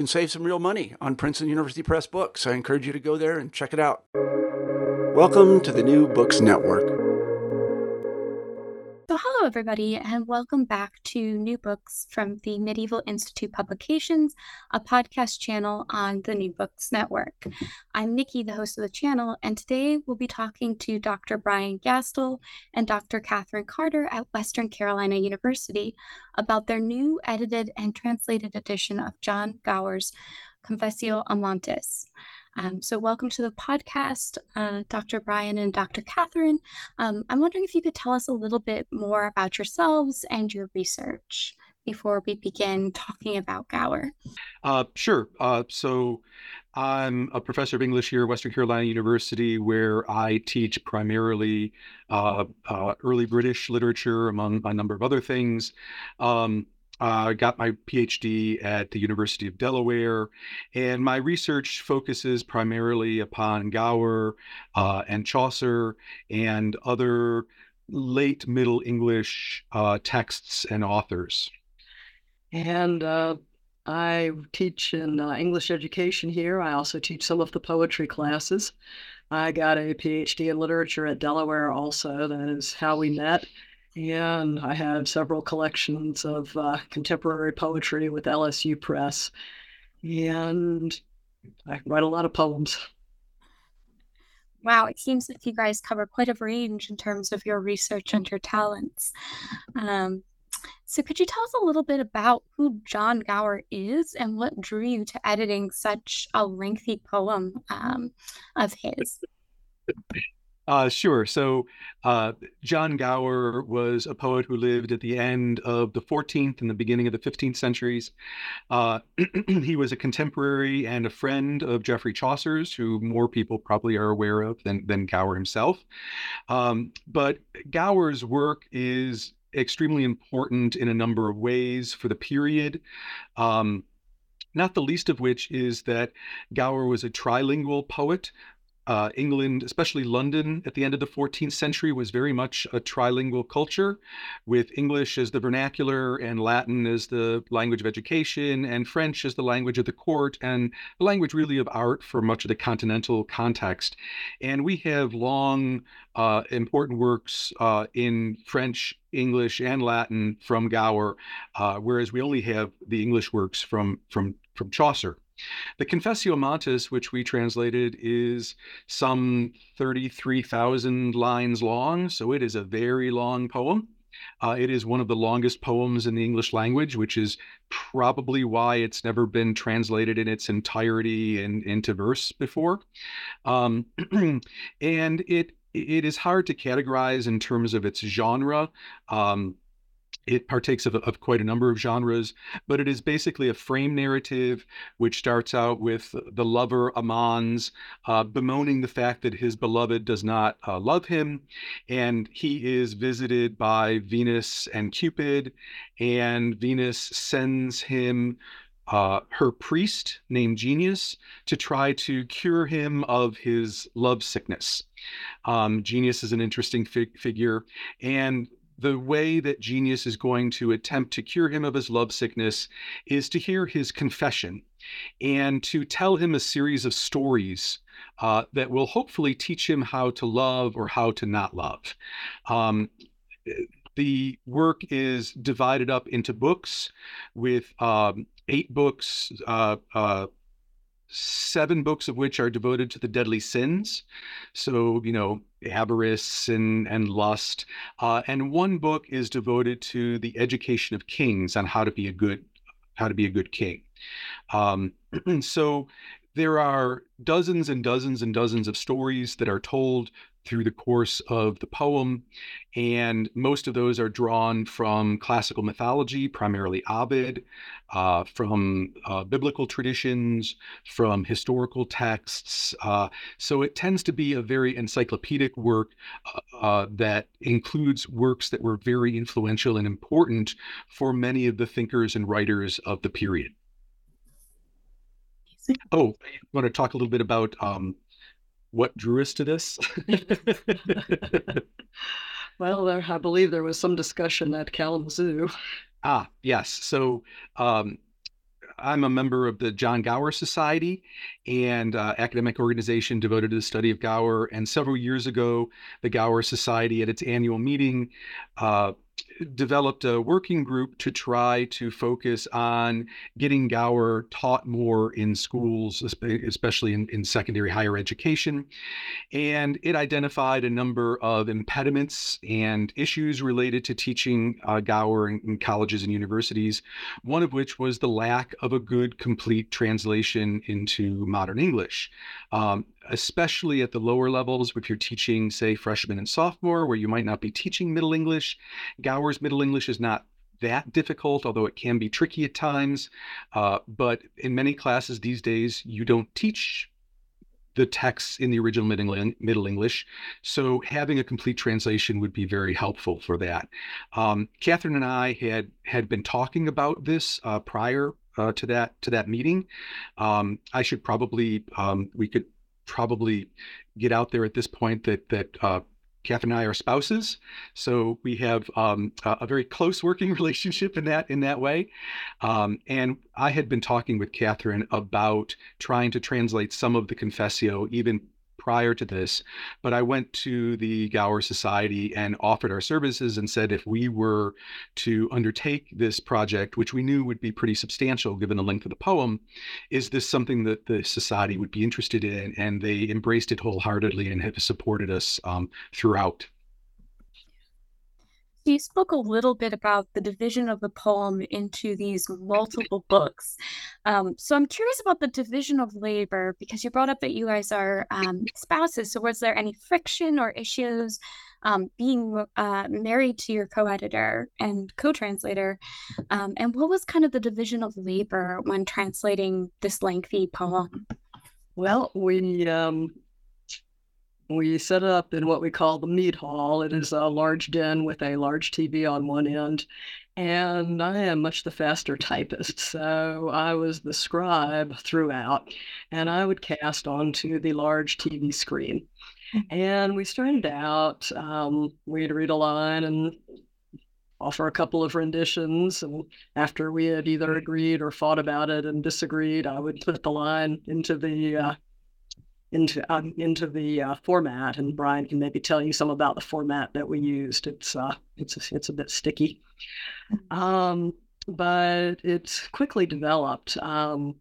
can save some real money on Princeton University Press books. I encourage you to go there and check it out. Welcome to the New Books Network. Everybody, and welcome back to New Books from the Medieval Institute Publications, a podcast channel on the New Books Network. I'm Nikki, the host of the channel, and today we'll be talking to Dr. Brian Gastle and Dr. Catherine Carter at Western Carolina University about their new edited and translated edition of John Gower's Confessio Amantis. Um, so, welcome to the podcast, uh, Dr. Brian and Dr. Catherine. Um, I'm wondering if you could tell us a little bit more about yourselves and your research before we begin talking about Gower. Uh, sure. Uh, so, I'm a professor of English here at Western Carolina University, where I teach primarily uh, uh, early British literature, among a number of other things. Um, uh, got my PhD at the University of Delaware, and my research focuses primarily upon Gower uh, and Chaucer and other late Middle English uh, texts and authors. And uh, I teach in uh, English education here. I also teach some of the poetry classes. I got a PhD in literature at Delaware, also. That is how we met. And I have several collections of uh, contemporary poetry with LSU Press. And I write a lot of poems. Wow, it seems like you guys cover quite a range in terms of your research and your talents. Um, so, could you tell us a little bit about who John Gower is and what drew you to editing such a lengthy poem um, of his? Uh, sure. So, uh, John Gower was a poet who lived at the end of the 14th and the beginning of the 15th centuries. Uh, he was a contemporary and a friend of Geoffrey Chaucer's, who more people probably are aware of than, than Gower himself. Um, but Gower's work is extremely important in a number of ways for the period. Um, not the least of which is that Gower was a trilingual poet uh, England, especially London at the end of the 14th century, was very much a trilingual culture, with English as the vernacular and Latin as the language of education and French as the language of the court and the language really of art for much of the continental context. And we have long uh, important works uh, in French, English, and Latin from Gower, uh, whereas we only have the English works from from from Chaucer. The Confessio Amantis, which we translated, is some 33,000 lines long, so it is a very long poem. Uh, it is one of the longest poems in the English language, which is probably why it's never been translated in its entirety in, into verse before. Um, and it it is hard to categorize in terms of its genre. Um, it partakes of, of, quite a number of genres, but it is basically a frame narrative which starts out with the lover Amans uh, bemoaning the fact that his beloved does not uh, love him, and he is visited by Venus and Cupid, and Venus sends him uh, her priest named Genius to try to cure him of his love sickness. Um, Genius is an interesting fig- figure, and the way that Genius is going to attempt to cure him of his lovesickness is to hear his confession and to tell him a series of stories uh, that will hopefully teach him how to love or how to not love. Um, the work is divided up into books with um, eight books, uh, uh, seven books of which are devoted to the deadly sins. So, you know, avarice and, and lust. Uh, and one book is devoted to the education of kings on how to be a good how to be a good king. Um, so there are dozens and dozens and dozens of stories that are told through the course of the poem. And most of those are drawn from classical mythology, primarily Ovid, uh, from uh, biblical traditions, from historical texts. Uh, so it tends to be a very encyclopedic work uh, uh, that includes works that were very influential and important for many of the thinkers and writers of the period. Oh, I want to talk a little bit about um, what drew us to this? well, there, I believe there was some discussion at Kalamazoo. Ah, yes. So um, I'm a member of the John Gower Society and uh, academic organization devoted to the study of Gower. And several years ago, the Gower Society at its annual meeting uh, developed a working group to try to focus on getting Gower taught more in schools, especially in, in secondary higher education. And it identified a number of impediments and issues related to teaching uh, Gower in, in colleges and universities, one of which was the lack of a good, complete translation into modern English. Um, especially at the lower levels, if you're teaching, say, freshman and sophomore, where you might not be teaching Middle English. Gower's Middle English is not that difficult, although it can be tricky at times. Uh, but in many classes these days, you don't teach the texts in the original Middle English. So having a complete translation would be very helpful for that. Um, Catherine and I had had been talking about this uh, prior uh, to that to that meeting. Um, I should probably um, we could probably get out there at this point that that uh, Catherine and I are spouses, so we have um, a, very close working relationship in that in that way. Um, and I had been talking with Catherine about trying to translate some of the Confessio, even prior to this, but I went to the Gower Society and offered our services and said if we were to undertake this project, which we knew would be pretty substantial given the length of the poem, is this something that the society would be interested in? And they embraced it wholeheartedly and have supported us um, throughout you spoke a little bit about the division of the poem into these multiple books. Um, so I'm curious about the division of labor because you brought up that you guys are um, spouses. So was there any friction or issues um, being uh, married to your co-editor and co-translator? Um, and what was kind of the division of labor when translating this lengthy poem? Well, we um, we set up in what we call the mead hall. It is a large den with a large TV on one end. And I am much the faster typist. So I was the scribe throughout, and I would cast onto the large TV screen. And we started out, um, we'd read a line and offer a couple of renditions. And after we had either agreed or fought about it and disagreed, I would put the line into the uh, into um, into the uh, format, and Brian can maybe tell you some about the format that we used. It's uh, it's it's a bit sticky, um, but it's quickly developed. Um,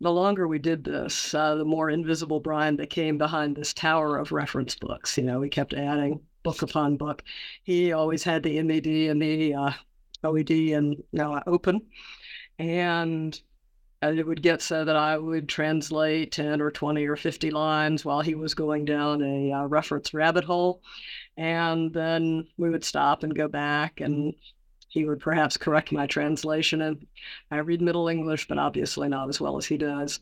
the longer we did this, uh, the more invisible Brian became behind this tower of reference books. You know, we kept adding book upon book. He always had the MED and the uh, OED and now open, and and it would get so that I would translate 10 or 20 or 50 lines while he was going down a uh, reference rabbit hole. And then we would stop and go back, and he would perhaps correct my translation. And I read Middle English, but obviously not as well as he does.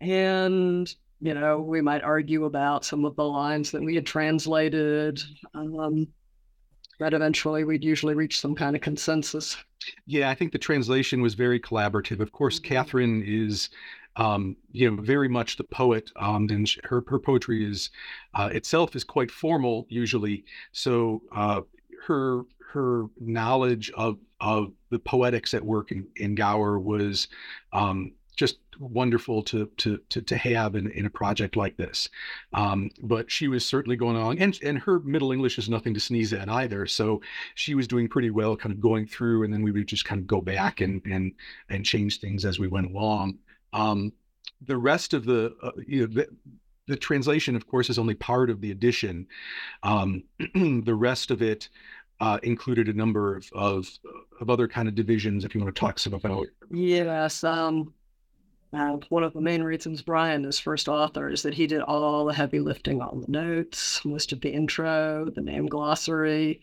And, you know, we might argue about some of the lines that we had translated. Um, but eventually we'd usually reach some kind of consensus. Yeah, I think the translation was very collaborative. Of course, Mm-hmm. Catherine is, um, you know, very much the poet, um, and sh- her her poetry is uh, itself is quite formal usually. So uh, her her knowledge of of the poetics at work in, in Gower was um, just wonderful to to to, to have in, in a project like this. Um, but she was certainly going along, and and her Middle English is nothing to sneeze at either. So she was doing pretty well, kind of going through, and then we would just kind of go back and and and change things as we went along. Um, the rest of the uh, you know the, the translation, of course, is only part of the edition. Um, the rest of it uh, included a number of, of of other kind of divisions. If you want to talk some about Yes. Um, and one of the main reasons Brian is first author is that he did all the heavy lifting on the notes, most of the intro, the name glossary.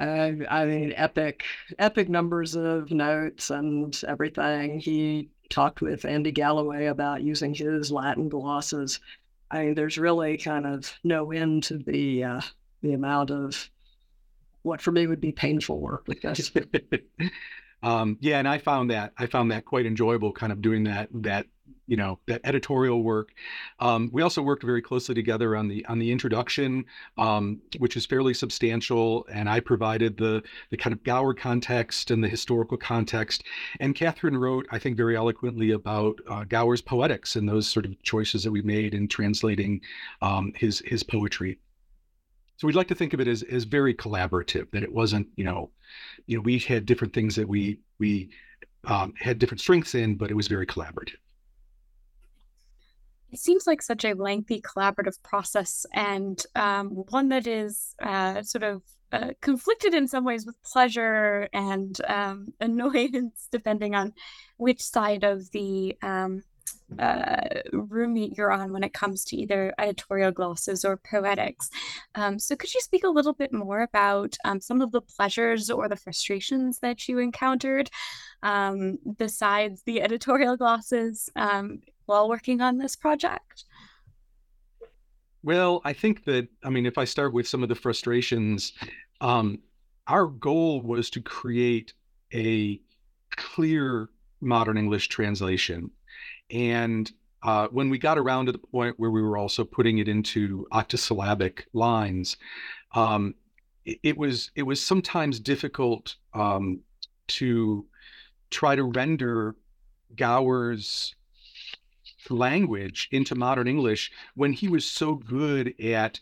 Uh, I mean, epic, epic numbers of notes and everything. He talked with Andy Galloway about using his Latin glosses. I mean, there's really kind of no end to the uh, the amount of what for me would be painful work. um, yeah, and I found that I found that quite enjoyable, kind of doing that that you know that editorial work. Um, we also worked very closely together on the on the introduction, um, which is fairly substantial, and I provided the the kind of Gower context and the historical context. And Catherine wrote, I think, very eloquently about uh, Gower's poetics and those sort of choices that we made in translating um, his his poetry. So we'd like to think of it as as very collaborative. That it wasn't, you know, you know, we had different things that we we um, had different strengths in, but it was very collaborative. It seems like such a lengthy collaborative process and um, one that is uh, sort of uh, conflicted in some ways with pleasure and um, annoyance, depending on which side of the um, uh, room you're on when it comes to either editorial glosses or poetics. Um, so, could you speak a little bit more about um, some of the pleasures or the frustrations that you encountered um, besides the editorial glosses um, while working on this project? Well, I think that, I mean, if I start with some of the frustrations, um, our goal was to create a clear modern English translation. And uh, when we got around to the point where we were also putting it into octosyllabic lines, um, it, it, was it was sometimes difficult um, to try to render Gower's language into modern English when he was so good at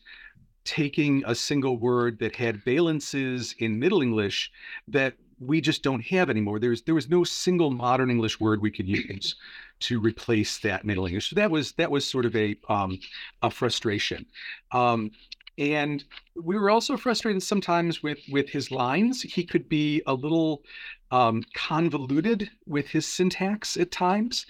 taking a single word that had valences in Middle English that we just don't have anymore. There's there was no single modern English word we could use to replace that Middle English. So that was that was sort of a um, a frustration. Um, and we were also frustrated sometimes with with his lines. He could be a little um, convoluted with his syntax at times.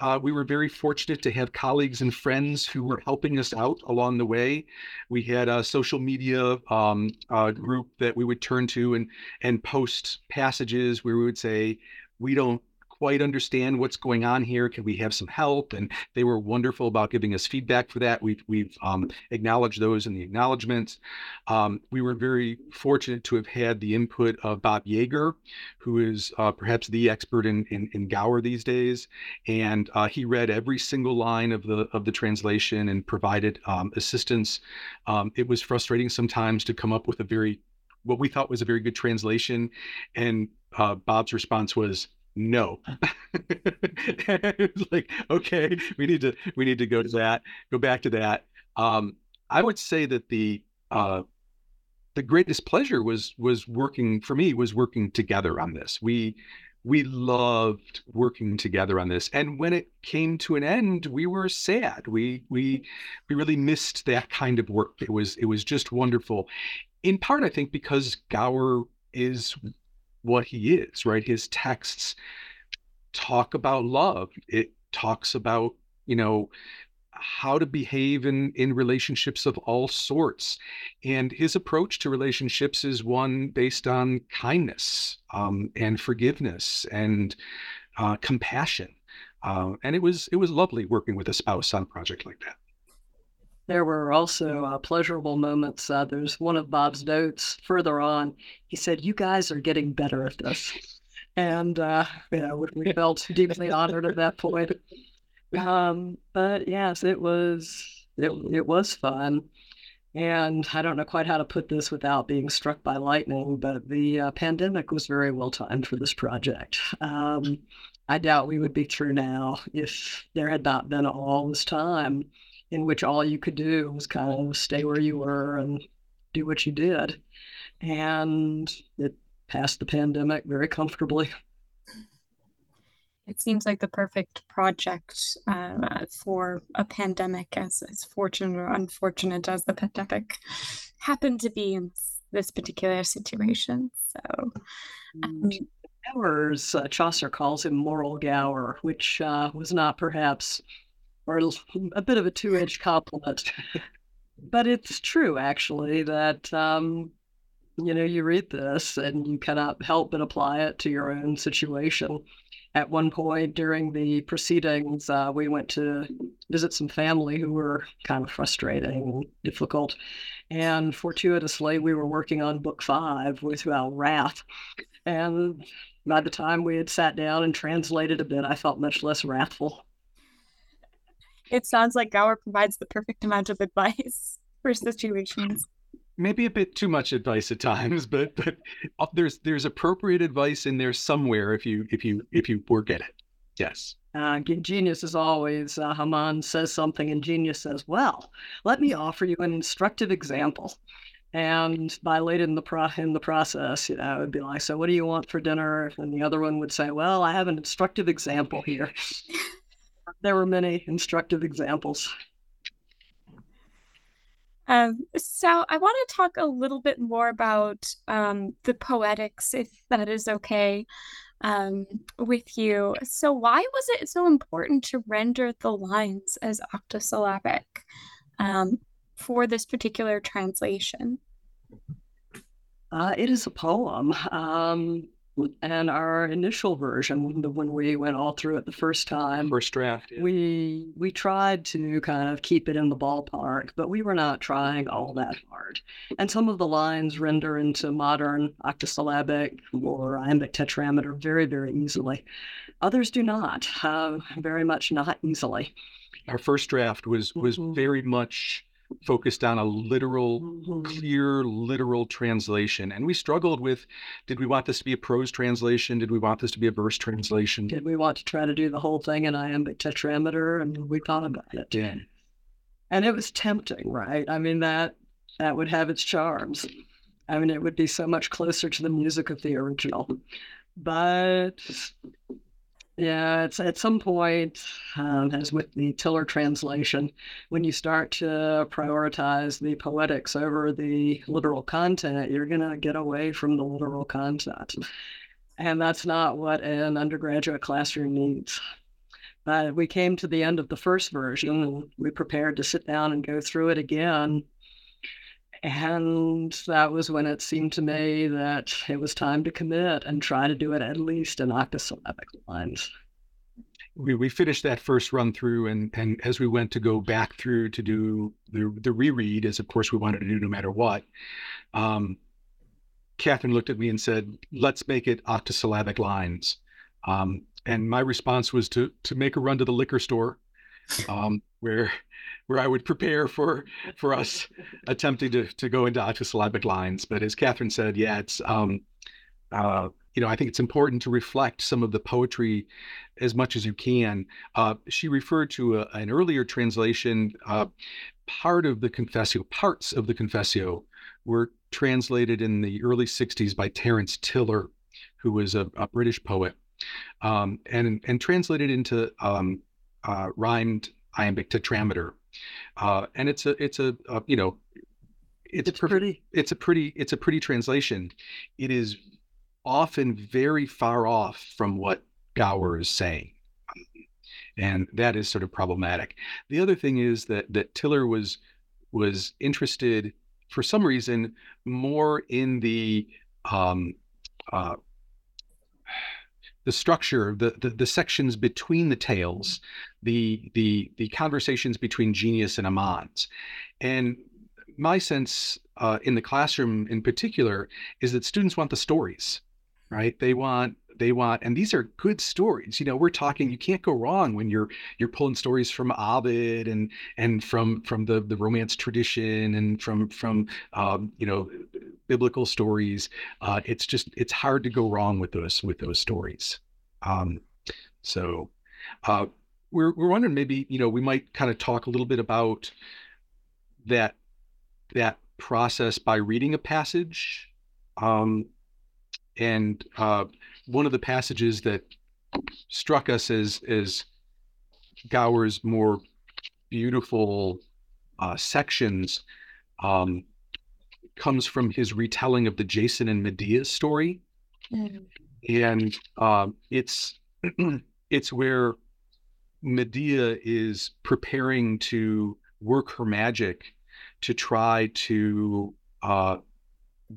Uh, we were very fortunate to have colleagues and friends who were helping us out along the way. We had a social media um, group that we would turn to and and post passages where we would say, "We don't quite understand what's going on here. Can we have some help? And they were wonderful about giving us feedback for that. We've, we've um, acknowledged those in the acknowledgments. Um, we were very fortunate to have had the input of Bob Yeager, who is uh, perhaps the expert in, in, in, Gower these days. And uh, he read every single line of the, of the translation and provided um, assistance. Um, it was frustrating sometimes to come up with a very what we thought was a very good translation. And uh, Bob's response was, no. Like okay we need to we need to go to that go back to that. Um i would say that the uh the greatest pleasure was was working for me was working together on this. We we loved working together on this. And when it came to an end we were sad. We we we really missed that kind of work. It was it was just wonderful. In part i think because gower is what he is, right? His texts talk about love. It talks about, you know, how to behave in in relationships of all sorts and his approach to relationships is one based on kindness um, and forgiveness and uh, compassion uh, and it was it was lovely working with a spouse on a project like that there were also uh, pleasurable moments. Uh, there's one of Bob's notes further on. He said, You guys are getting better at this. and uh, you know we felt deeply honored at that point. Um, but yes, it was it it was fun. And I don't know quite how to put this without being struck by lightning, but the uh, pandemic was very well timed for this project. Um, I doubt we would be through now if there had not been all this time in which all you could do was kind of stay where you were and do what you did. And it passed the pandemic very comfortably. It seems like the perfect project uh, for a pandemic, as, as fortunate or unfortunate as the pandemic happened to be in this particular situation. So, um, Gowers, uh, Chaucer calls him moral Gower, which uh, was not perhaps, or a bit of a two edged compliment. but it's true, actually, that um, you know, you read this and you cannot help but apply it to your own situation. At one point during the proceedings, uh, we went to visit some family who were kind of frustrating, difficult. And fortuitously, we were working on book five with well, Wrath. And by the time we had sat down and translated a bit, I felt much less wrathful. It sounds like Gower provides the perfect amount of advice for situations maybe a bit too much advice at times, but but uh, there's there's appropriate advice in there somewhere if you if you if you work at it. Yes. Uh, genius is always uh, Amans says something, and genius says, "Well, let me offer you an instructive example." And by late in the pro in the process, you know, it'd be like, "So, what do you want for dinner?" And the other one would say, "Well, I have an instructive example here." There were many instructive examples. Um, so I want to talk a little bit more about um, the poetics, if that is okay um, with you. So why was it so important to render the lines as octosyllabic um, for this particular translation? Uh, it is a poem. And our initial version, the when we went all through it the first time, first draft, yeah. we we tried to kind of keep it in the ballpark, but we were not trying all that hard. And some of the lines render into modern octosyllabic or iambic tetrameter very, very easily. Others do not, uh, very much not easily. Our first draft was was mm-hmm. very much focused on a literal, mm-hmm. clear, literal translation. And we struggled with did we want this to be a prose translation? Did we want this to be a verse translation? Did we want to try to do the whole thing in iambic tetrameter? And we thought about it. Yeah. And it was tempting, right? I mean, that that would have its charms. I mean, it would be so much closer to the music of the original. But yeah, it's at some point, um, as with the Tiller translation, when you start to prioritize the poetics over the literal content, you're going to get away from the literal content. And that's not what an undergraduate classroom needs. But we came to the end of the first version and we prepared to sit down and go through it again and that was when it seemed to me that it was time to commit and try to do it at least in octosyllabic lines. We, we finished that first run through, and, and as we went to go back through to do the, the reread, as of course we wanted to do no matter what, um, Catherine looked at me and said, let's make it octosyllabic lines. Um, and my response was to to make a run to the liquor store um, where where I would prepare for for us attempting to to go into octosyllabic lines. But as Catherine said, yeah, it's um, uh, you know I think it's important to reflect some of the poetry as much as you can. Uh, she referred to a, an earlier translation. Uh, part of the Confessio, parts of the Confessio, were translated in the early '60s by Terence Tiller, who was a, a British poet, um, and and translated into um, uh, rhymed iambic tetrameter. Uh, and it's a it's a, a you know it's, it's pretty it's a pretty it's a pretty translation. It is often very far off from what Gower is saying. And that is sort of problematic. The other thing is that that Tiller was was interested for some reason more in the um, uh, the structure, the, the, the sections between the tales, the the the conversations between genius and Amans, and my sense uh, in the classroom in particular is that students want the stories. Right? They want they want and these are good stories. You know we're talking you can't go wrong when you're you're pulling stories from ovid and and from from the the romance tradition and from from um, you know biblical stories. Uh, it's just it's hard to go wrong with those with those stories. Um, so uh, we're we're wondering maybe you know we might kind of talk a little bit about that that process by reading a passage. Um, and uh, one of the passages that struck us as as Gower's more beautiful uh, sections um, comes from his retelling of the Jason and Medea story, mm. and um, it's it's where Medea is preparing to work her magic to try to uh,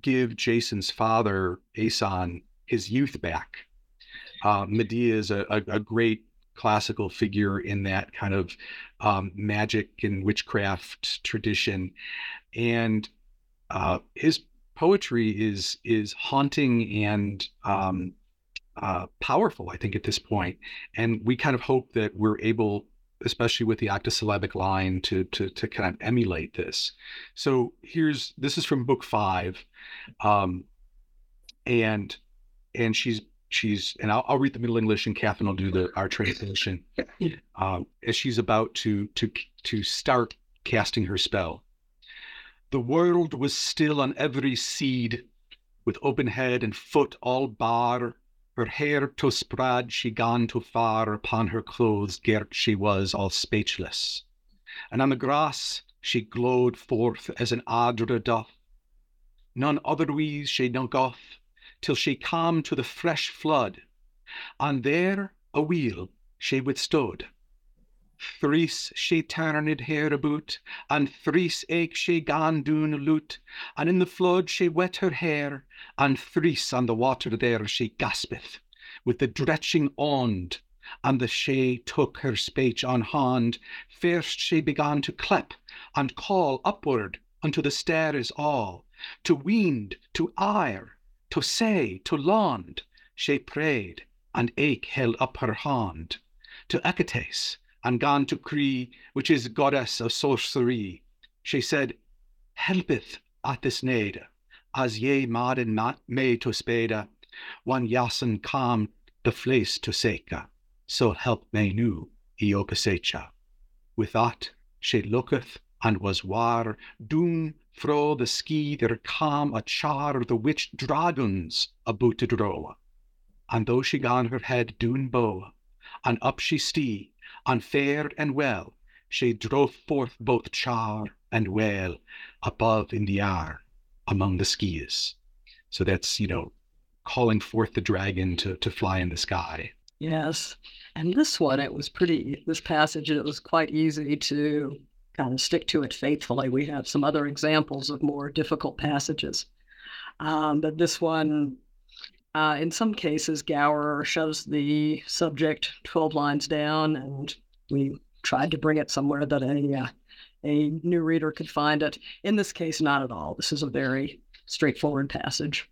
give Jason's father, Aeson, his youth back. Uh, Medea is a, a, a, great classical figure in that kind of um, magic and witchcraft tradition, and uh, his poetry is is haunting and um, uh, powerful. I think at this point, and we kind of hope that we're able especially with the octosyllabic line to to to kind of emulate this. So here's this is from book five, um, and and she's she's and I'll, I'll read the Middle English and Catherine will do the our translation um, as she's about to to to start casting her spell. The world was still on every seed, with open head and foot all bar her hair to spread she gone too far upon her clothes girt she was all speechless. And on the grass she glowed forth as an adder doth. None otherwise she nug off, till she come to the fresh flood, and there a wheel she withstood. Thrice she turned her about, and thrice eke she gan doon loot, and in the flood she wet her hair, and thrice on the water there she gaspeth, with the dretching ond, and the she took her speech on hand, first she began to clep, and call upward unto the stairs all, to wind, to ire, to say, to land, she prayed, and eke held up her hand, to Ecates, and gone to Cree, which is goddess of sorcery. She said, Helpeth at this need, as ye ma- may to speda, one yassen calm the fleece to seka, so help me nu, Iopasecha. With that she looketh, and was war, doon fro the ski there calm a char the witch dragons about to draw. And though she gan her head doon bow, and up she stee, and fair and well, she drove forth both char and well above in the air among the skies. So that's, you know, calling forth the dragon to, to fly in the sky. Yes. And this one, it was pretty, this passage, it was quite easy to kind of stick to it faithfully. We have some other examples of more difficult passages. Um, but this one, uh, in some cases, Gower shoves the subject 12 lines down, and we tried to bring it somewhere that a, uh, a new reader could find it. In this case, not at all. This is a very straightforward passage.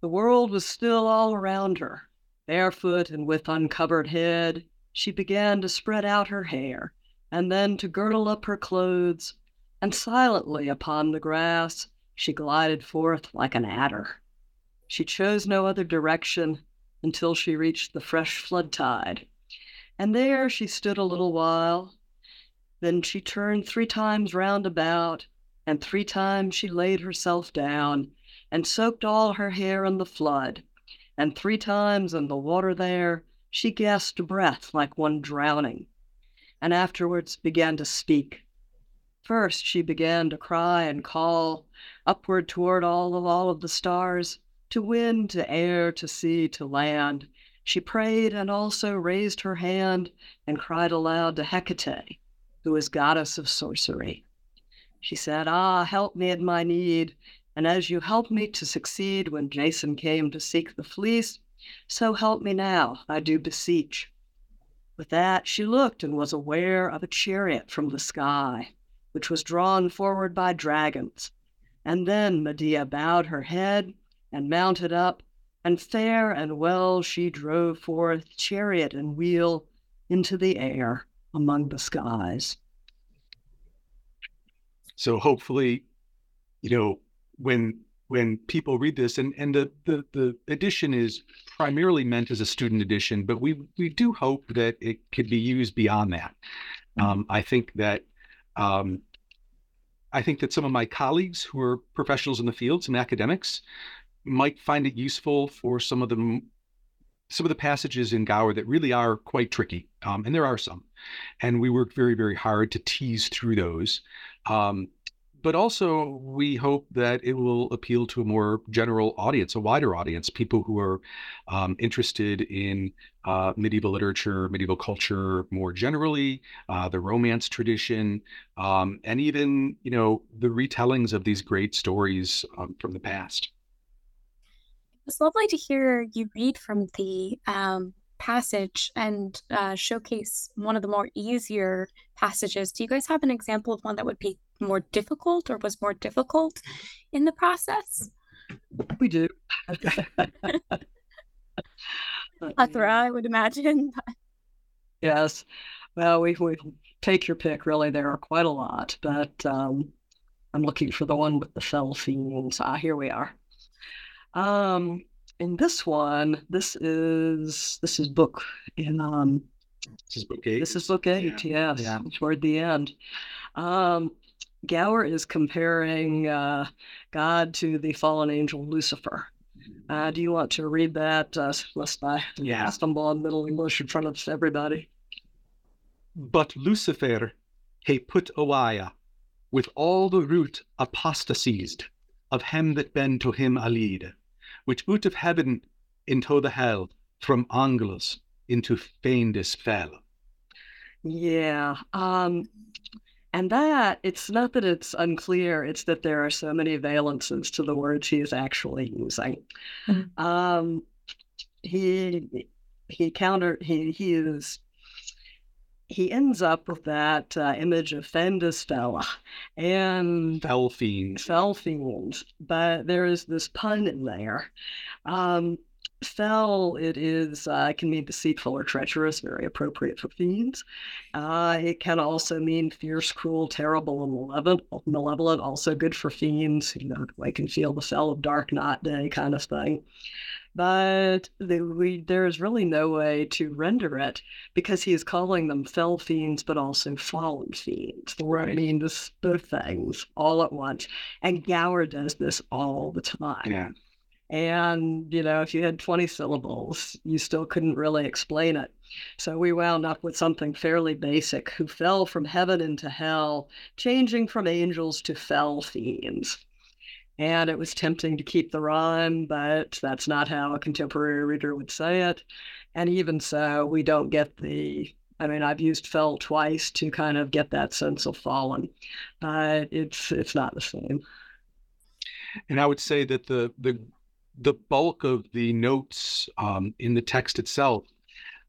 The world was still all around her. Barefoot and with uncovered head, she began to spread out her hair, and then to girdle up her clothes, and silently upon the grass she glided forth like an adder. She chose no other direction until she reached the fresh flood tide. And there she stood a little while. Then she turned three times round about, and three times she laid herself down, and soaked all her hair in the flood. And three times in the water there she gasped breath like one drowning, and afterwards began to speak. First she began to cry and call upward toward all of all of the stars, to wind, to air, to sea, to land. She prayed and also raised her hand and cried aloud to Hecate, who is goddess of sorcery. She said, Ah, help me in my need, and as you helped me to succeed when Jason came to seek the fleece, so help me now, I do beseech. With that, she looked and was aware of a chariot from the sky, which was drawn forward by dragons. And then Medea bowed her head and mounted up and fair and well she drove forth, chariot and wheel, into the air among the skies. So hopefully, you know, when when people read this, and and the the, the edition is primarily meant as a student edition, but we we do hope that it could be used beyond that. Um, I think that um, I think that some of my colleagues who are professionals in the field, some academics, might find it useful for some of the some of the passages in Gower that really are quite tricky, um, and there are some, and we work very very hard to tease through those. Um, but also we hope that it will appeal to a more general audience, a wider audience, people who are um, interested in uh, medieval literature, medieval culture more generally, uh, the romance tradition, um, and even you know the retellings of these great stories um, from the past. It's lovely to hear you read from the um, passage and uh, showcase one of the more easier passages. Do you guys have an example of one that would be more difficult or was more difficult in the process? We do. Plethora, I would imagine. yes. Well, we, we take your pick, really. There are quite a lot, but um, I'm looking for the one with the fell fiends. Ah, here we are. Um, in this one, this is this is book in um this is book eight. This is book eight, yeah. yes. Yeah. Toward the end. Um Gower is comparing uh, God to the fallen angel Lucifer. Uh, do you want to read that, uh, lest I yeah. stumble on Middle English in front of everybody? But Lucifer he put awaya, with all the root apostasized, of him that ben to him allied, which out of heaven into the hell, from angles into fiendis fell. Yeah. Um, and that, it's not that it's unclear, it's that there are so many valences to the words he is actually using. Mm-hmm. Um, he he counter he he is he ends up with that uh, image of Fendistella and Fell Fiend. Fell Fiend. But there is this pun in there. Um, Fell, it is uh, can mean deceitful or treacherous, very appropriate for fiends. Uh, it can also mean fierce, cruel, terrible, and malevolent. Malevolent, also good for fiends. You know, I can feel the fell of dark night day kind of thing. But the, we, there is really no way to render it because he is calling them fell fiends, but also fallen fiends. The word right. means both things all at once. And Gower does this all the time. Yeah. And, you know, if you had 20 syllables, you still couldn't really explain it. So we wound up with something fairly basic who fell from heaven into hell, changing from angels to fell fiends. And it was tempting to keep the rhyme, but that's not how a contemporary reader would say it. And even so, we don't get the I mean, I've used fell twice to kind of get that sense of fallen, but it's it's not the same. And I would say that the the the bulk of the notes um, in the text itself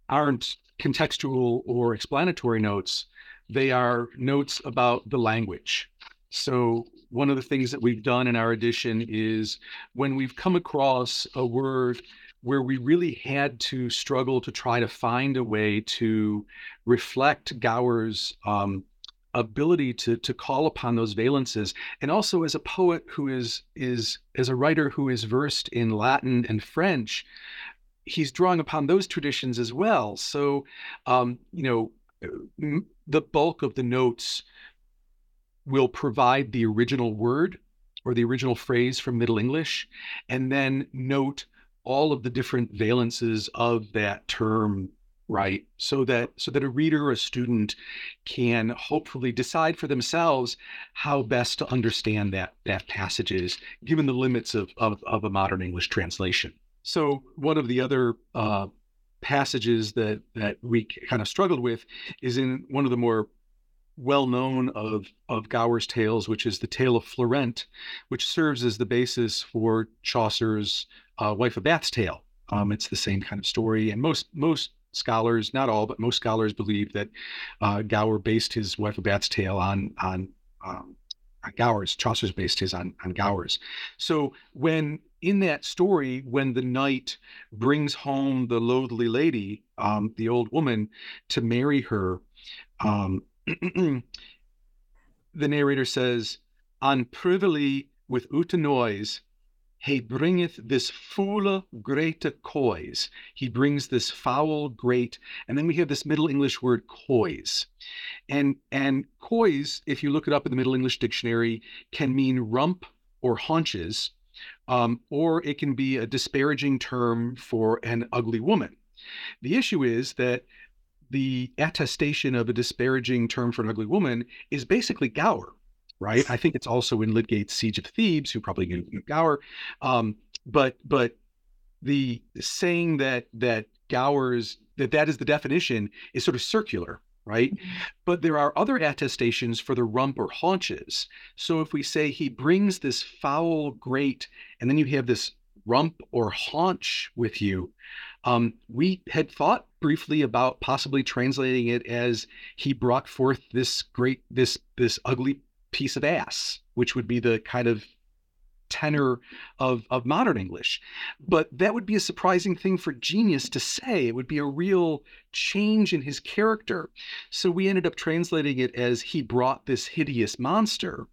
aren't contextual or explanatory notes. They are notes about the language. So, one of the things that we've done in our edition is when we've come across a word where we really had to struggle to try to find a way to reflect Gower's um, ability to to call upon those valences. And also as a poet who is is as a writer who is versed in latin and french he's drawing upon those traditions as well. So um, you know the bulk of the notes will provide the original word or the original phrase from middle english and then note all of the different valences of that term right? So that so that a reader or a student can hopefully decide for themselves how best to understand that that passage is given the limits of of, of a modern english translation. So one of the other uh, passages that that we kind of struggled with is in one of the more well known of of Gower's tales, which is the tale of Florent, which serves as the basis for Chaucer's uh, Wife of Bath's tale. Um, it's the same kind of story, and most most scholars, not all, but most scholars believe that uh, Gower based his Wife of Bath's tale on on, um, on Gower's. Chaucer's based his on on Gower's. So when in that story, when the knight brings home the loathly lady, um, the old woman, to marry her, um, the narrator says, "On privily with uta noise, he bringeth this foule great coys. He brings this foul great, and then we have this Middle English word coys. And and coys, if you look it up in the Middle English dictionary, can mean rump or haunches, um, or it can be a disparaging term for an ugly woman. The issue is that the attestation of a disparaging term for an ugly woman is basically Gower, right? I think it's also in Lydgate's Siege of Thebes, who probably knew Gower. Um, but but the saying that that Gower's that that is the definition is sort of circular, right? Mm-hmm. But there are other attestations for the rump or haunches. So if we say he brings this foul great, and then you have this rump or haunch with you, um, we had thought briefly about possibly translating it as he brought forth this great, this this ugly piece of ass, which would be the kind of tenor of, of modern English. But that would be a surprising thing for Genius to say. It would be a real change in his character. So we ended up translating it as he brought this hideous monster.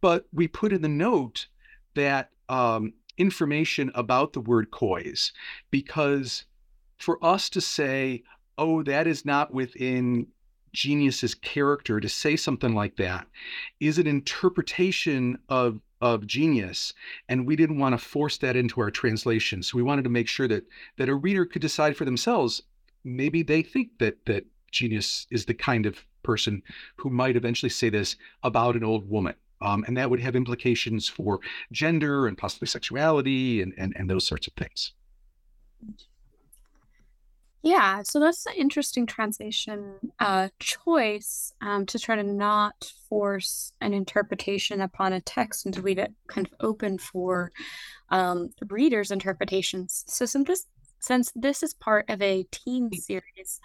But we put in the note that um, information about the word coys, because for us to say, oh, that is not within genius's character to say something like that is an interpretation of of genius and we didn't want to force that into our translation. So we wanted to make sure that that a reader could decide for themselves maybe they think that that genius is the kind of person who might eventually say this about an old woman um, and that would have implications for gender and possibly sexuality and, and, and those sorts of things yeah, so that's an interesting translation uh, choice um, to try to not force an interpretation upon a text and to leave it kind of open for um, readers' interpretations. So, since this, since this is part of a TEAMS series,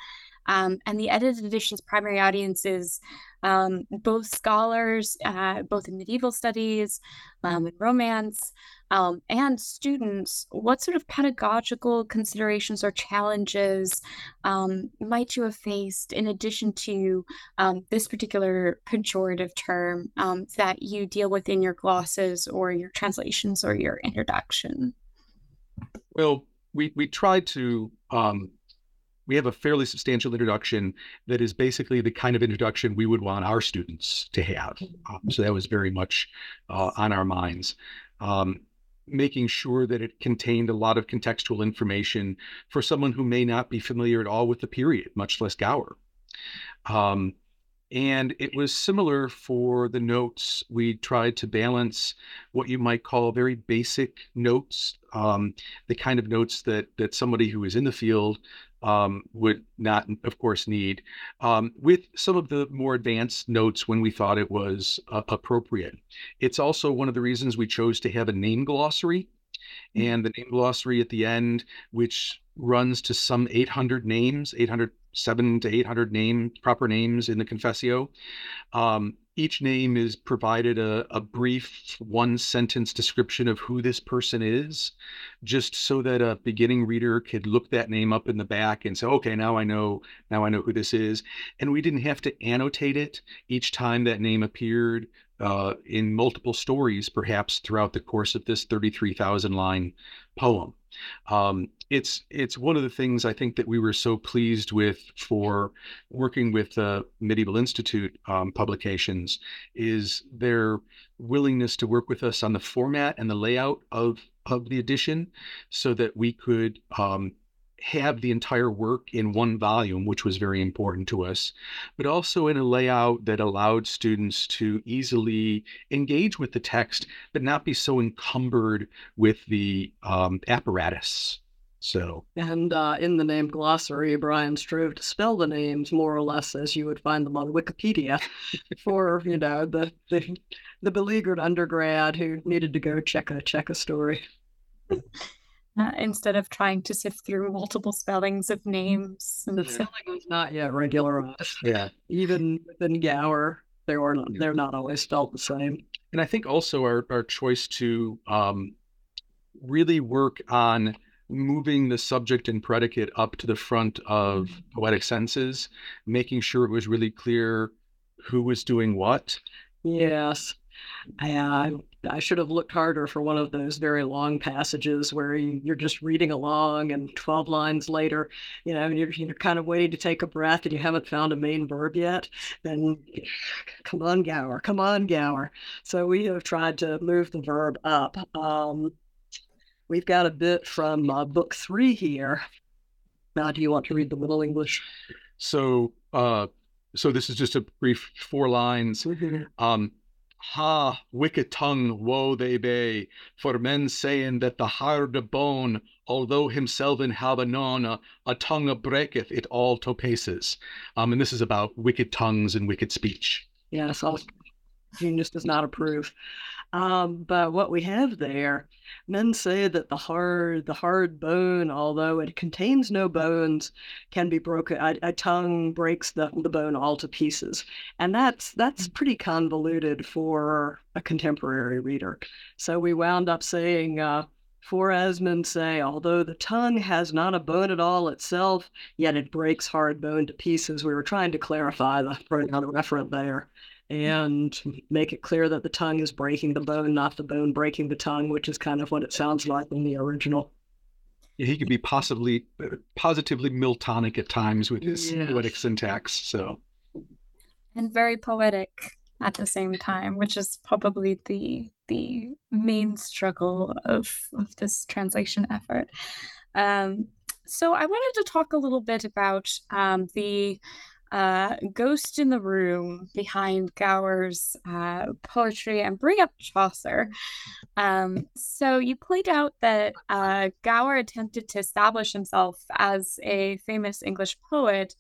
um, and the edited edition's primary audience is um, both scholars, uh, both in medieval studies, um, in romance, um, and students. What sort of pedagogical considerations or challenges um, might you have faced in addition to um, this particular pejorative term that you deal with in your glosses or your translations or your introduction? Well, we we tried to um, we have a fairly substantial introduction that is basically the kind of introduction we would want our students to have. Um, so that was very much uh, on our minds. Um, making sure that it contained a lot of contextual information for someone who may not be familiar at all with the period, much less Gower. Um, and it was similar for the notes. We tried to balance what you might call very basic notes, um, the kind of notes that that somebody who is in the field um, would not, of course, need, um, with some of the more advanced notes when we thought it was uh, appropriate. It's also one of the reasons we chose to have a name glossary mm. and the name glossary at the end, which runs to some 800 names, 807 to 800 name proper names in the Confessio. Um, each name is provided a, a brief one sentence description of who this person is, just so that a beginning reader could look that name up in the back and say, okay, now I know, now I know who this is. And we didn't have to annotate it each time that name appeared uh, in multiple stories, perhaps throughout the course of this 33,000 line poem. Um, it's it's one of the things I think that we were so pleased with for working with the Medieval Institute um, publications is their willingness to work with us on the format and the layout of of the edition, so that we could um, have the entire work in one volume, which was very important to us, but also in a layout that allowed students to easily engage with the text, but not be so encumbered with the um, apparatus. So, and uh, in the name glossary, Brian strove to spell the names more or less as you would find them on Wikipedia for you know the the, the beleaguered undergrad who needed to go check a check a story uh, instead of trying to sift through multiple spellings of names. The spelling was not yet regularized. Yeah. Even within Gower, they were not, they're not always spelled the same. And I think also our, our choice to um, really work on moving the subject and predicate up to the front of poetic sentences, making sure it was really clear who was doing what. Yes. I, I should have looked harder for one of those very long passages where you, are just reading along and 12 lines later, you know, you're, you're kind of waiting to take a breath and you haven't found a main verb yet. Then come on, Gower, come on, Gower. So we have tried to move the verb up. Um, we've got a bit from uh, book three here. Now, do you want to read the Middle English? So, uh, so this is just a brief four lines. Um, Ha, wicked tongue, woe they be, for men saying that the hard bone, although himself in have none, a, tongue breaketh it all to pieces. Um, and this is about wicked tongues and wicked speech. Yes, genius does not approve. Um, but what we have there, men say that the hard, the hard bone, although it contains no bones, can be broken. A, a tongue breaks the, the bone all to pieces, and that's that's mm. pretty convoluted for a contemporary reader. So we wound up saying. Uh, for as men say, although the tongue has not a bone at all itself, yet it breaks hard bone to pieces. We were trying to clarify the pronoun referent there and make it clear that the tongue is breaking the bone, not the bone breaking the tongue, which is kind of what it sounds like in the original. Yeah, he could be possibly positively Miltonic at times with his yes. poetic syntax. So, and very poetic at the same time, which is probably the the main struggle of of this translation effort. Um, so, I wanted to talk a little bit about um, the uh, ghost in the room behind Gower's uh, poetry and bring up Chaucer. Um, so you point out that uh, Gower attempted to establish himself as a famous English poet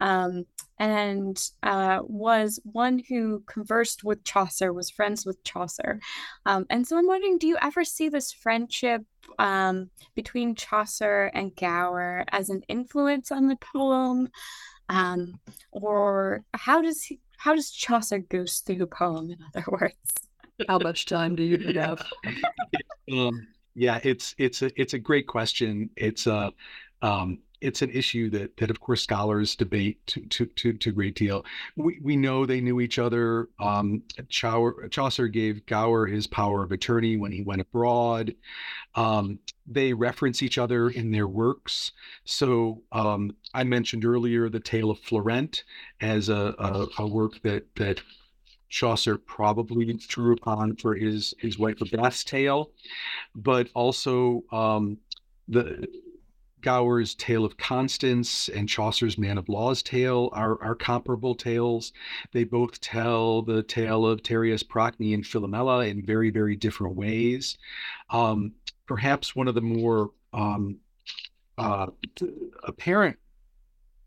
um, and uh, was one who conversed with Chaucer, was friends with Chaucer. Um, and so I'm wondering, do you ever see this friendship um, between Chaucer and Gower as an influence on the poem? Um, or how does he, how does Chaucer goes through a poem? In other words, how much time do you have? um, yeah, it's it's a it's a great question. It's a um, it's an issue that that of course scholars debate to to to, to a great deal. We we know they knew each other. Um, Chaucer, gave Gower his power of attorney when he went abroad. Um, they reference each other in their works. So um, I mentioned earlier the Tale of Florent as a, a, a work that that Chaucer probably drew upon for his his wife of Bath's tale, but also um, the Gower's Tale of Constance and Chaucer's Man of Law's Tale are, are comparable tales. They both tell the tale of Tereus Procne and Philomela in very, very different ways. Um, perhaps one of the more um, uh, apparent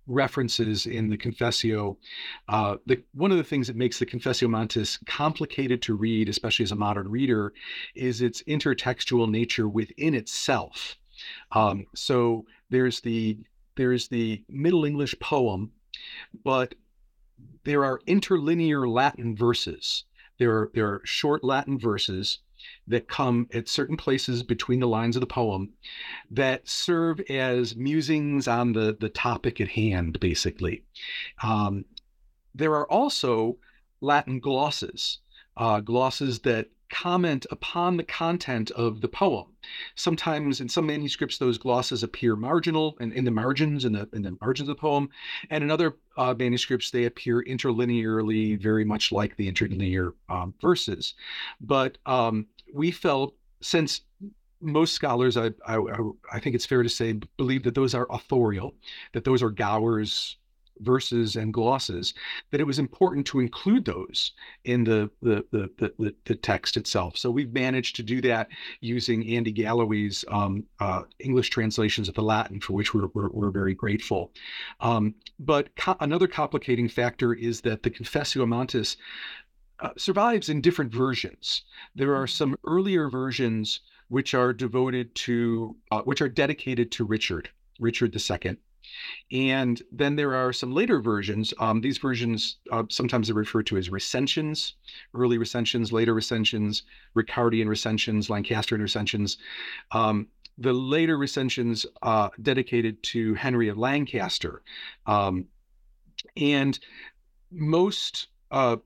references in the Confessio. Uh, the, one of the things that makes the Confessio Amantis complicated to read, especially as a modern reader, is its intertextual nature within itself. Um, so there's the there's the Middle English poem, but there are interlinear Latin verses. There are there are short Latin verses that come at certain places between the lines of the poem that serve as musings on the the topic at hand, basically. Um, there are also Latin glosses, uh, glosses that comment upon the content of the poem. Sometimes in some manuscripts, those glosses appear marginal and in the margins, in the, in the margins of the poem. And in other uh, manuscripts, they appear interlinearly, very much like the interlinear um, verses. But um, we felt since most scholars, I, I, I, think it's fair to say, believe that those are authorial, that those are Gower's verses and glosses, that it was important to include those in the the the the, the text itself. So we've managed to do that using Andy Galloway's um, uh, English translations of the Latin, for which we're we're, we're very grateful. Um, but co- another complicating factor is that the Confessio Amantis uh, survives in different versions. There are some earlier versions which are devoted to, uh, which are dedicated to Richard, Richard II. And then there are some later versions. Um, these versions uh, sometimes are referred to as recensions, early recensions, later recensions, Ricardian recensions, Lancastrian recensions. Um, the later recensions uh, dedicated to Henry of Lancaster. Um, and most uh,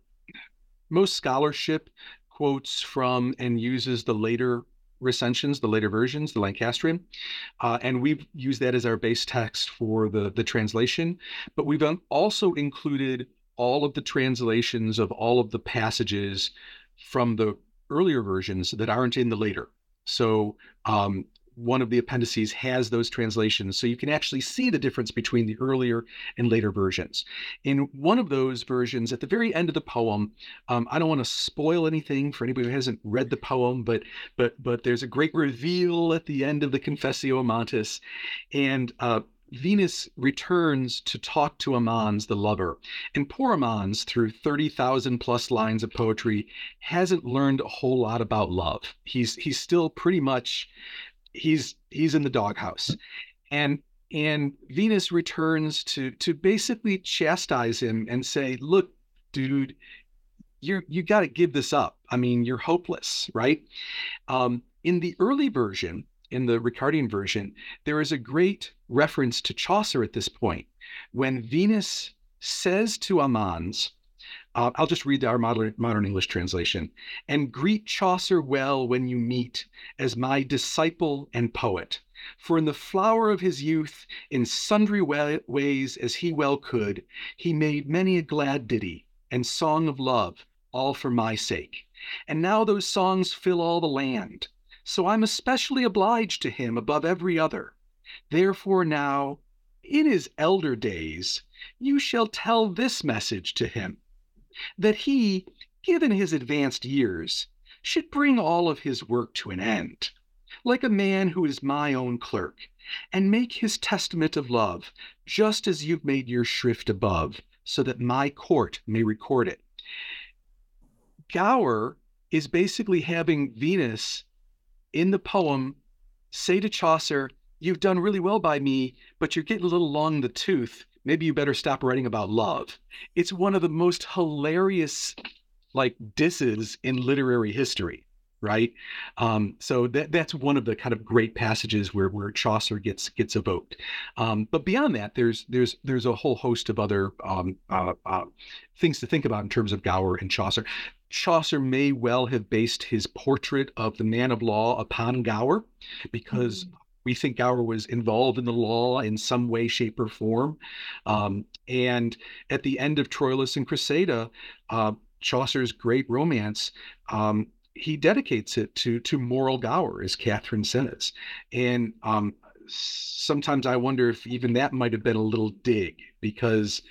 most scholarship quotes from and uses the later recensions, the later versions, the Lancastrian, uh, and we've used that as our base text for the the translation. But we've also included all of the translations of all of the passages from the earlier versions that aren't in the later. So um, one of the appendices has those translations. So you can actually see the difference between the earlier and later versions. In one of those versions, at the very end of the poem, um, I don't want to spoil anything for anybody who hasn't read the poem, but but but there's a great reveal at the end of the Confessio Amantis, and uh, Venus returns to talk to Amans, the lover. And poor Amans, through 30,000 plus lines of poetry, hasn't learned a whole lot about love. He's he's still pretty much he's he's in the doghouse, and and Venus returns to to basically chastise him and say, "Look, dude, you you got to give this up. I mean, you're hopeless, right?" Um, in the early version, in the Ricardian version, there is a great reference to Chaucer at this point when Venus says to Amans, uh, I'll just read our modern, modern English translation. And greet Chaucer well when you meet, as my disciple and poet. For in the flower of his youth, in sundry ways as he well could, he made many a glad ditty and song of love, all for my sake. And now those songs fill all the land. So I'm especially obliged to him above every other. Therefore now, in his elder days, you shall tell this message to him that he, given his advanced years, should bring all of his work to an end, like a man who is my own clerk, and make his testament of love, just as you've made your shrift above, so that my court may record it. Gower is basically having Venus in the poem say to Chaucer, You've done really well by me, but you're getting a little long the tooth maybe you better stop writing about love. It's one of the most hilarious like disses in literary history, right? Um, so that that's one of the kind of great passages where where Chaucer gets gets evoked. Um, but beyond that, there's there's there's a whole host of other um, uh, uh, things to think about in terms of Gower and Chaucer. Chaucer may well have based his portrait of the man of law upon Gower because mm-hmm we think Gower was involved in the law in some way, shape, or form. Um, and at the end of Troilus and Criseyde, uh, Chaucer's great romance, um, he dedicates it to to moral Gower, as Catherine says. And um, sometimes I wonder if even that might have been a little dig, because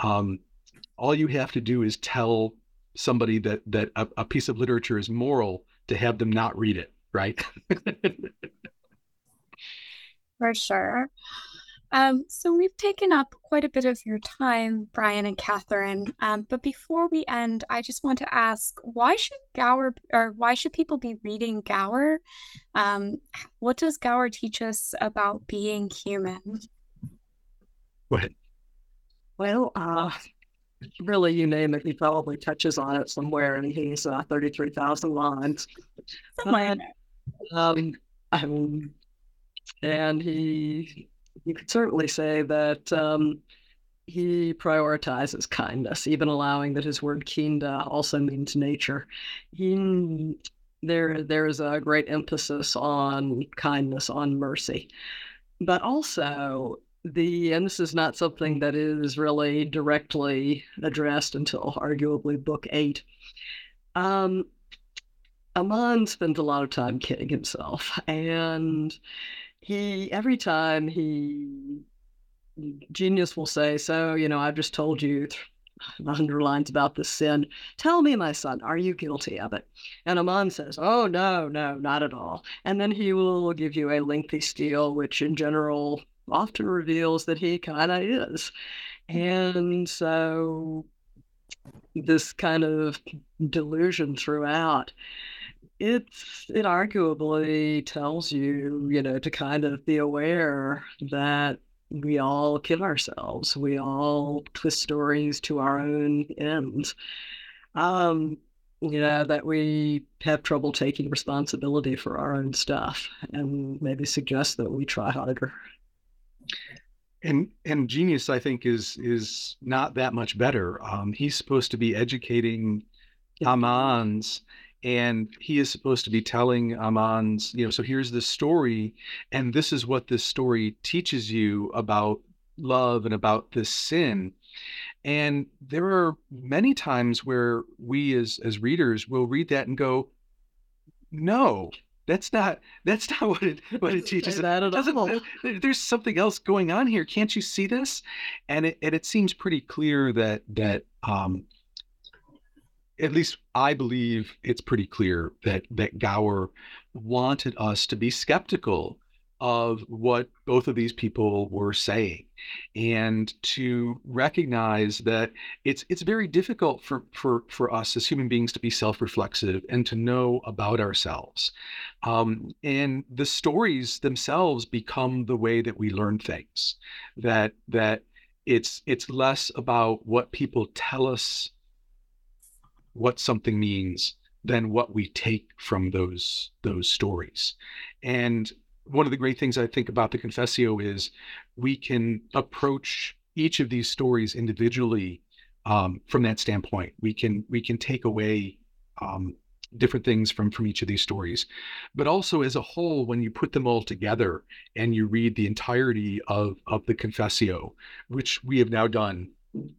um, all you have to do is tell somebody that that a, a piece of literature is moral to have them not read it, right? for sure. Um, so we've taken up quite a bit of your time, Brian and Catherine. Um, but before we end, I just want to ask, why should Gower or why should people be reading Gower? Um, what does Gower teach us about being human? What? Well, uh, really, you name it, he probably touches on it somewhere and he's uh, 33,000 lines. Somewhere. um, I'm and he you could certainly say that um, he prioritizes kindness, even allowing that his word kinda also means nature. He there there is a great emphasis on kindness, on mercy, but also the and this is not something that is really directly addressed until arguably book eight. Um, Amans spends a lot of time kidding himself, and he every time he genius will say, "So you know, I've just told you." A hundred lines about this sin. Tell me, my son, are you guilty of it? And Amans says, Oh, no, no, not at all. And then he will give you a lengthy spiel, which in general often reveals that he kind of is. And so this kind of delusion throughout it's it arguably tells you, you know, to kind of be aware that we all kill ourselves. We all twist stories to our own ends. Um, you know, that we have trouble taking responsibility for our own stuff and maybe suggest that we try harder. And and genius, I think, is is not that much better. Um, he's supposed to be educating Amans and he is supposed to be telling Amans, you know, so here's the story, and this is what this story teaches you about love and about this sin. And there are many times where we as as readers will read that and go, no, that's not that's not what it what it teaches. that at all. There's something else going on here. Can't you see this? And it and it seems pretty clear that that um, at least I believe it's pretty clear that that Gower wanted us to be skeptical of what both of these people were saying and to recognize that it's it's very difficult for for for us as human beings to be self-reflexive and to know about ourselves um, and the stories themselves become the way that we learn things that that it's it's less about what people tell us what something means than what we take from those those stories. And one of the great things I think about the Confessio is we can approach each of these stories individually um, from that standpoint. We can we can take away um, different things from from each of these stories, but also as a whole, when you put them all together and you read the entirety of of the Confessio, which we have now done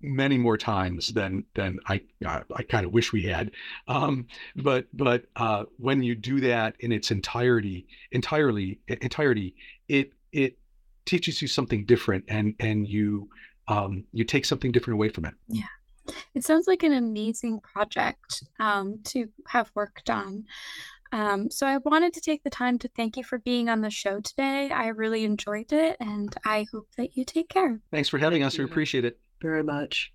many more times than than I uh, I kind of wish we had. Um, but but uh, when you do that in its entirety, entirely entirety, it it teaches you something different, and and you um, you take something different away from it. Yeah. It sounds like an amazing project um, to have worked on. Um, so I wanted to take the time to thank you for being on the show today. I really enjoyed it, and I hope that you take care. Thanks for having Thank us. We appreciate it very much.